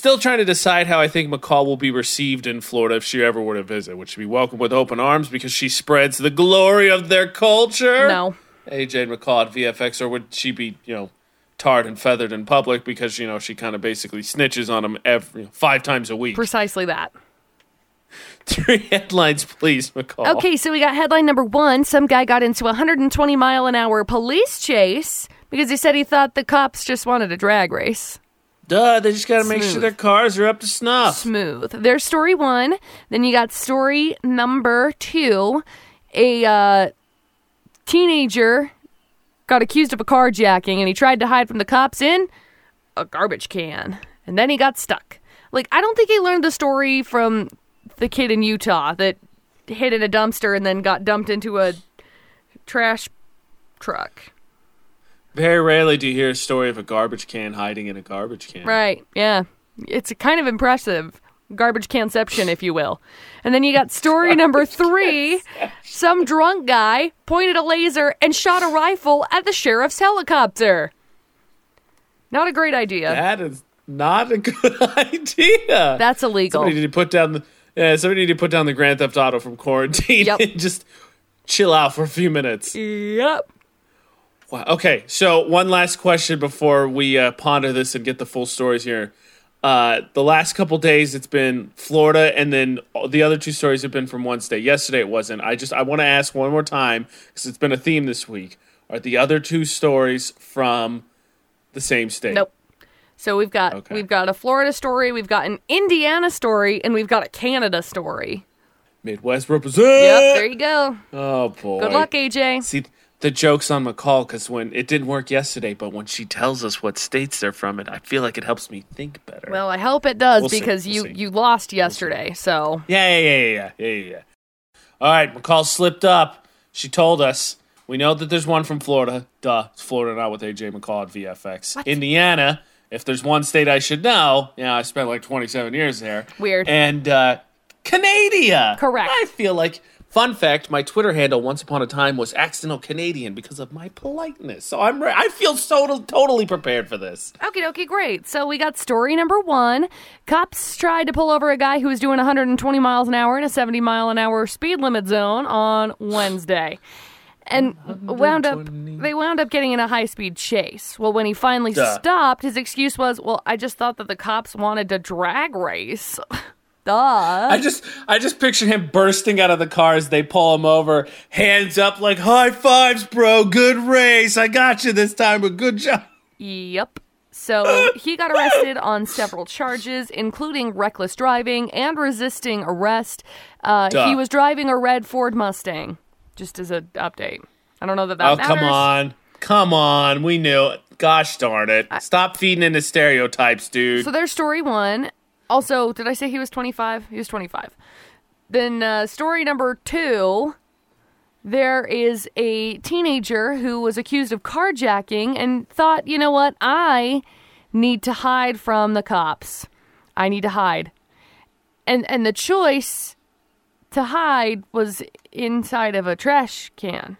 Still trying to decide how I think McCall will be received in Florida if she ever were to visit. Would she be welcomed with open arms because she spreads the glory of their culture? No. AJ McCall at VFX, or would she be, you know, tarred and feathered in public because you know she kind of basically snitches on them every five times a week? Precisely that. Three headlines, please, McCall. Okay, so we got headline number one. Some guy got into a 120 mile an hour police chase because he said he thought the cops just wanted a drag race. Duh, they just got to make sure their cars are up to snuff. Smooth. There's story one. Then you got story number two. A uh, teenager got accused of a carjacking and he tried to hide from the cops in a garbage can. And then he got stuck. Like, I don't think he learned the story from the kid in Utah that hid in a dumpster and then got dumped into a trash truck. Very rarely do you hear a story of a garbage can hiding in a garbage can. Right. Yeah. It's kind of impressive. Garbage canception, if you will. And then you got story number three. Some drunk guy pointed a laser and shot a rifle at the sheriff's helicopter. Not a great idea. That is not a good idea. That's illegal. Somebody need to put down the yeah. Somebody need to put down the Grand Theft Auto from quarantine Yep. and just chill out for a few minutes. Yep. Wow. Okay, so one last question before we uh, ponder this and get the full stories here. Uh, the last couple days, it's been Florida, and then the other two stories have been from one state. Yesterday, it wasn't. I just I want to ask one more time because it's been a theme this week. Are the other two stories from the same state? Nope. So we've got Okay. we've got a Florida story, we've got an Indiana story, and we've got a Canada story. Midwest represent. Yep, there you go. Oh boy. Good luck, AJ. See, the joke's on McCall because when it didn't work yesterday, but when she tells us what states they're from, it I feel like it helps me think better. Well, I hope it does We'll see, because we'll you see. you lost yesterday. So yeah, yeah, yeah, yeah, yeah, yeah, yeah. All right, McCall slipped up. She told us. We know that there's one from Florida. Duh, it's Florida not with AJ McCall at VFX. Indiana. If there's one state I should know, yeah, I spent like 27 years there. Weird. And uh, Canada. Correct. I feel like. Fun fact: My Twitter handle once upon a time was accidental Canadian because of my politeness. So I'm re- I feel so totally prepared for this. Okay, okay, great. So we got story number one. Cops tried to pull over a guy who was doing 120 miles an hour in a 70 mile an hour speed limit zone on Wednesday. And wound up they wound up getting in a high speed chase. Well, when he finally Duh. stopped, his excuse was, "Well, I just thought that the cops wanted to drag race." Duh. I just I just picture him bursting out of the car as they pull him over, hands up like high fives, bro. Good race. I got you this time, but good job. Yep. So he got arrested on several charges, including reckless driving and resisting arrest. Uh, he was driving a red Ford Mustang. Just as an update. I don't know that that Oh, matters. come on. Come on. We knew it. Gosh darn it. Stop feeding into stereotypes, dude. So there's story one. Also, did I say he was 25? He was 25. Then uh, story number two. There is a teenager who was accused of carjacking and thought, you know what? I need to hide from the cops. I need to hide. And and the choice to hide was inside of a trash can.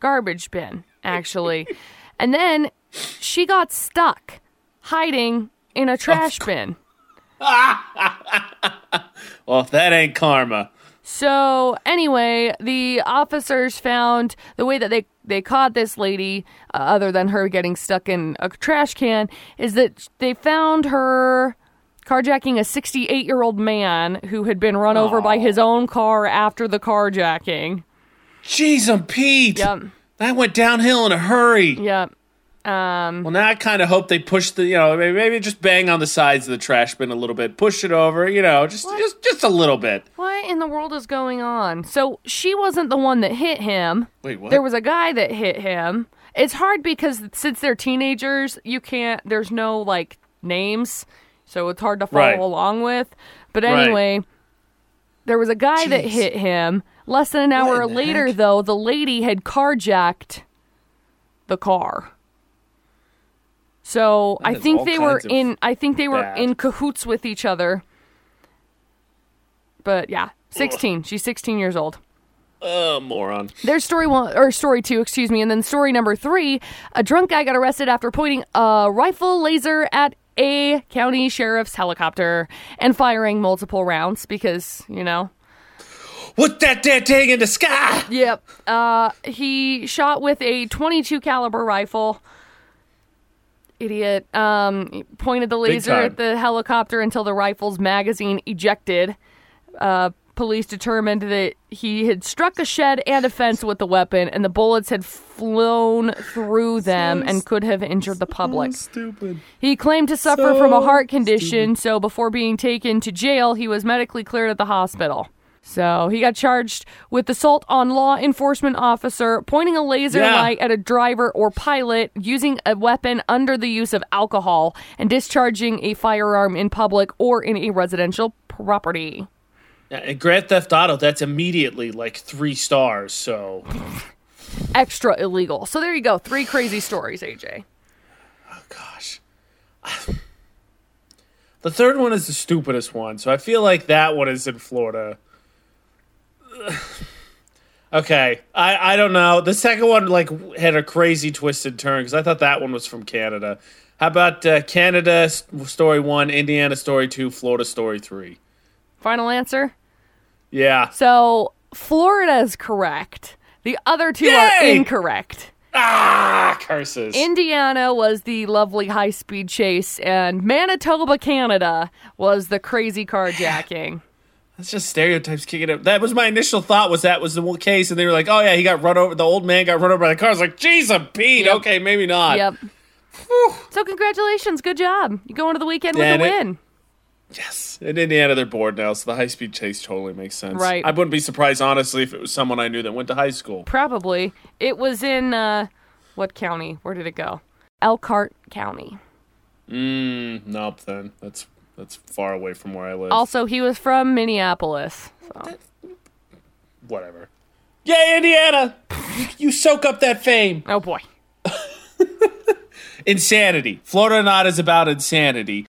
Garbage bin, actually. and then she got stuck hiding in a trash bin. well, if that ain't karma. So anyway, the officers found the way that they they caught this lady, uh, other than her getting stuck in a trash can, is that they found her carjacking a 68 year old man who had been run over by his own car after the carjacking. Jeez, I'm Pete. Yep. That went downhill in a hurry. Yep. Um. Well, now I kind of hope they push the, you know, maybe, maybe just bang on the sides of the trash bin a little bit, push it over, you know, just just just a little bit. What in the world is going on? So she wasn't the one that hit him. Wait, what? There was a guy that hit him. It's hard because since they're teenagers, you can't. There's no like names, so it's hard to follow Right. along with. But Right. anyway, there was a guy that hit him. Less than an hour later, heck? though, the lady had carjacked the car. So I think they were in. I think they were bad. in cahoots with each other. But yeah, sixteen. She's sixteen years old. Oh, moron. There's story one or story two, excuse me, and then story number three. A drunk guy got arrested after pointing a rifle laser at a county sheriff's helicopter and firing multiple rounds because, you know. What that damn thing in the sky? Yep. Uh, he shot with a 22 caliber rifle. Idiot. Um, pointed the laser at the helicopter until the rifle's magazine ejected. Uh, police determined that he had struck a shed and a fence with the weapon, and the bullets had flown through them and could have injured the public. Stupid. He claimed to suffer from a heart condition, so before being taken to jail, he was medically cleared at the hospital. So he got charged with assault on law enforcement officer, pointing a laser Yeah. light at a driver or pilot, using a weapon under the use of alcohol, and discharging a firearm in public or in a residential property. Yeah, and Grand Theft Auto, that's immediately like three stars. So, Extra illegal. So there you go. Three crazy stories, AJ. Oh, gosh. The third one is the stupidest one. So I feel like that one is in Florida. Okay, I, I don't know. The second one like had a crazy twisted turn because I thought that one was from Canada. How about uh, Canada story one, Indiana story two, Florida story three? Final answer? Yeah. So Florida is correct. The other two are incorrect. Ah, curses. Indiana was the lovely high speed chase, and Manitoba, Canada was the crazy carjacking. That's just stereotypes kicking up. That was my initial thought. Was that was the case, and they were like, "Oh yeah, he got run over. The old man got run over by the car." I was like, "Jesus, a Pete. Yep. Okay, maybe not." yep. So congratulations, good job. You go into the weekend with a it. win. Yes. In Indiana, they're bored now, so the high speed chase totally makes sense. Right. I wouldn't be surprised, honestly, if it was someone I knew that went to high school. Probably. It was in uh, what county? Where did it go? Elkhart County. Mm, nope. Then that's that's far away from where I live. Also, he was from Minneapolis. So. Whatever. Yay, Indiana! you, you soak up that fame. Oh boy. Insanity. Florida not is about insanity.